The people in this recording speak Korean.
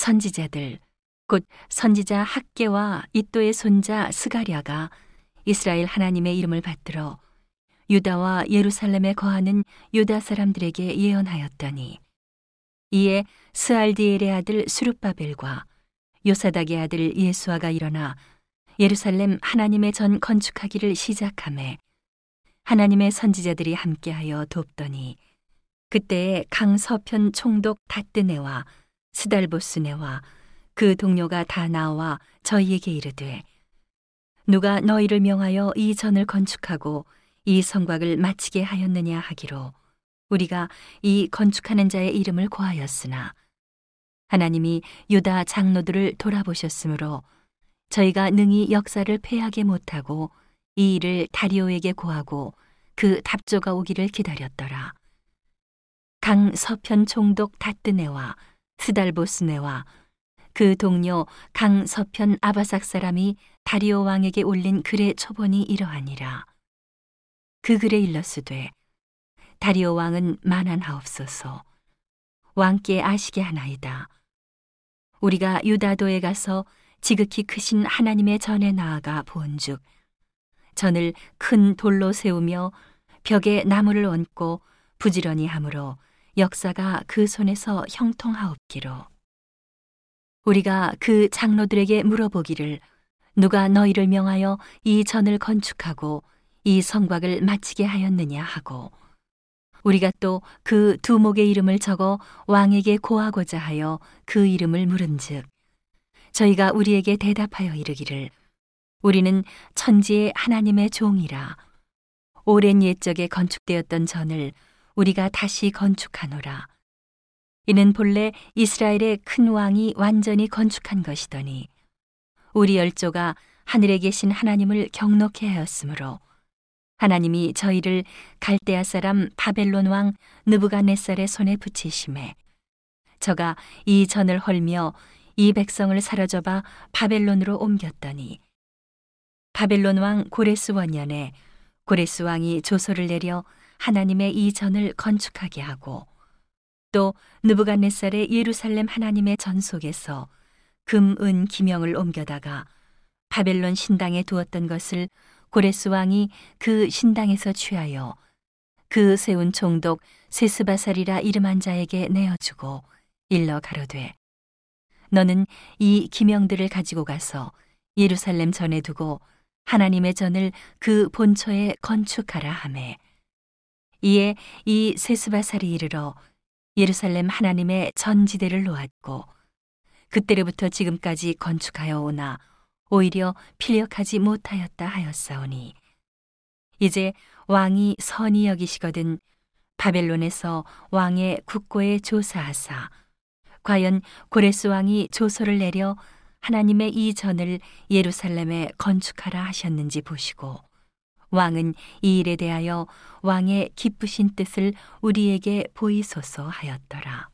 선지자들 곧 선지자 학계와 이또의 손자 스가랴가 이스라엘 하나님의 이름을 받들어 유다와 예루살렘에 거하는 유다 사람들에게 예언하였더니 이에 스알디엘의 아들 수룹바벨과 요사닥의 아들 예수아가 일어나 예루살렘 하나님의 전 건축하기를 시작함에 하나님의 선지자들이 함께하여 돕더니 그때에 강 서편 총독 다뜨네와 스달보스네와 그 동료가 다 나와 저희에게 이르되 누가 너희를 명하여 이 전을 건축하고 이 성곽을 마치게 하였느냐 하기로 우리가 이 건축하는 자의 이름을 고하였으나 하나님이 유다 장로들을 돌아보셨으므로 저희가 능히 역사를 패하게 못하고 이 일을 다리오에게 고하고 그 답조가 오기를 기다렸더라. 강 서편 총독 다뜨네와 스달보스네와 그 동료 강 서편 아바삭 사람이 다리오 왕에게 올린 글의 초본이 이러하니라. 그 글에 일렀으되 다리오 왕은 만한하옵소서 왕께 아시게 하나이다. 우리가 유다도에 가서 지극히 크신 하나님의 전에 나아가 본즉 전을 큰 돌로 세우며 벽에 나무를 얹고 부지런히 함으로 역사가 그 손에서 형통하옵기로. 우리가 그 장로들에게 물어보기를 누가 너희를 명하여 이 전을 건축하고 이 성곽을 마치게 하였느냐 하고 우리가 또 그 두 목의 이름을 적어 왕에게 고하고자 하여 그 이름을 물은즉 저희가 우리에게 대답하여 이르기를 우리는 천지의 하나님의 종이라. 오랜 옛적에 건축되었던 전을 우리가 다시 건축하노라. 이는 본래 이스라엘의 큰 왕이 완전히 건축한 것이더니 우리 열조가 하늘에 계신 하나님을 경록해 하였으므로 하나님이 저희를 갈대아 사람 바벨론 왕 느부갓네살의 손에 붙이심에 저가 이 전을 헐며 이 백성을 사로잡아 바벨론으로 옮겼더니 바벨론 왕 고레스 원년에 고레스 왕이 조서를 내려 하나님의 이 전을 건축하게 하고 또 느부갓네살의 예루살렘 하나님의 전 속에서 금, 은, 기명을 옮겨다가 바벨론 신당에 두었던 것을 고레스 왕이 그 신당에서 취하여 그 세운 총독 세스바살이라 이름한 자에게 내어주고 일러 가로되 너는 이 기명들을 가지고 가서 예루살렘 전에 두고 하나님의 전을 그 본처에 건축하라 하매 이에 이 세스바살이 이르러 예루살렘 하나님의 전지대를 놓았고 그때로부터 지금까지 건축하여 오나 오히려 필력하지 못하였다 하였사오니 이제 왕이 선이 여기시거든 바벨론에서 왕의 국고에 조사하사 과연 고레스 왕이 조서를 내려 하나님의 이 전을 예루살렘에 건축하라 하셨는지 보시고 왕은 이 일에 대하여 왕의 기쁘신 뜻을 우리에게 보이소서 하였더라.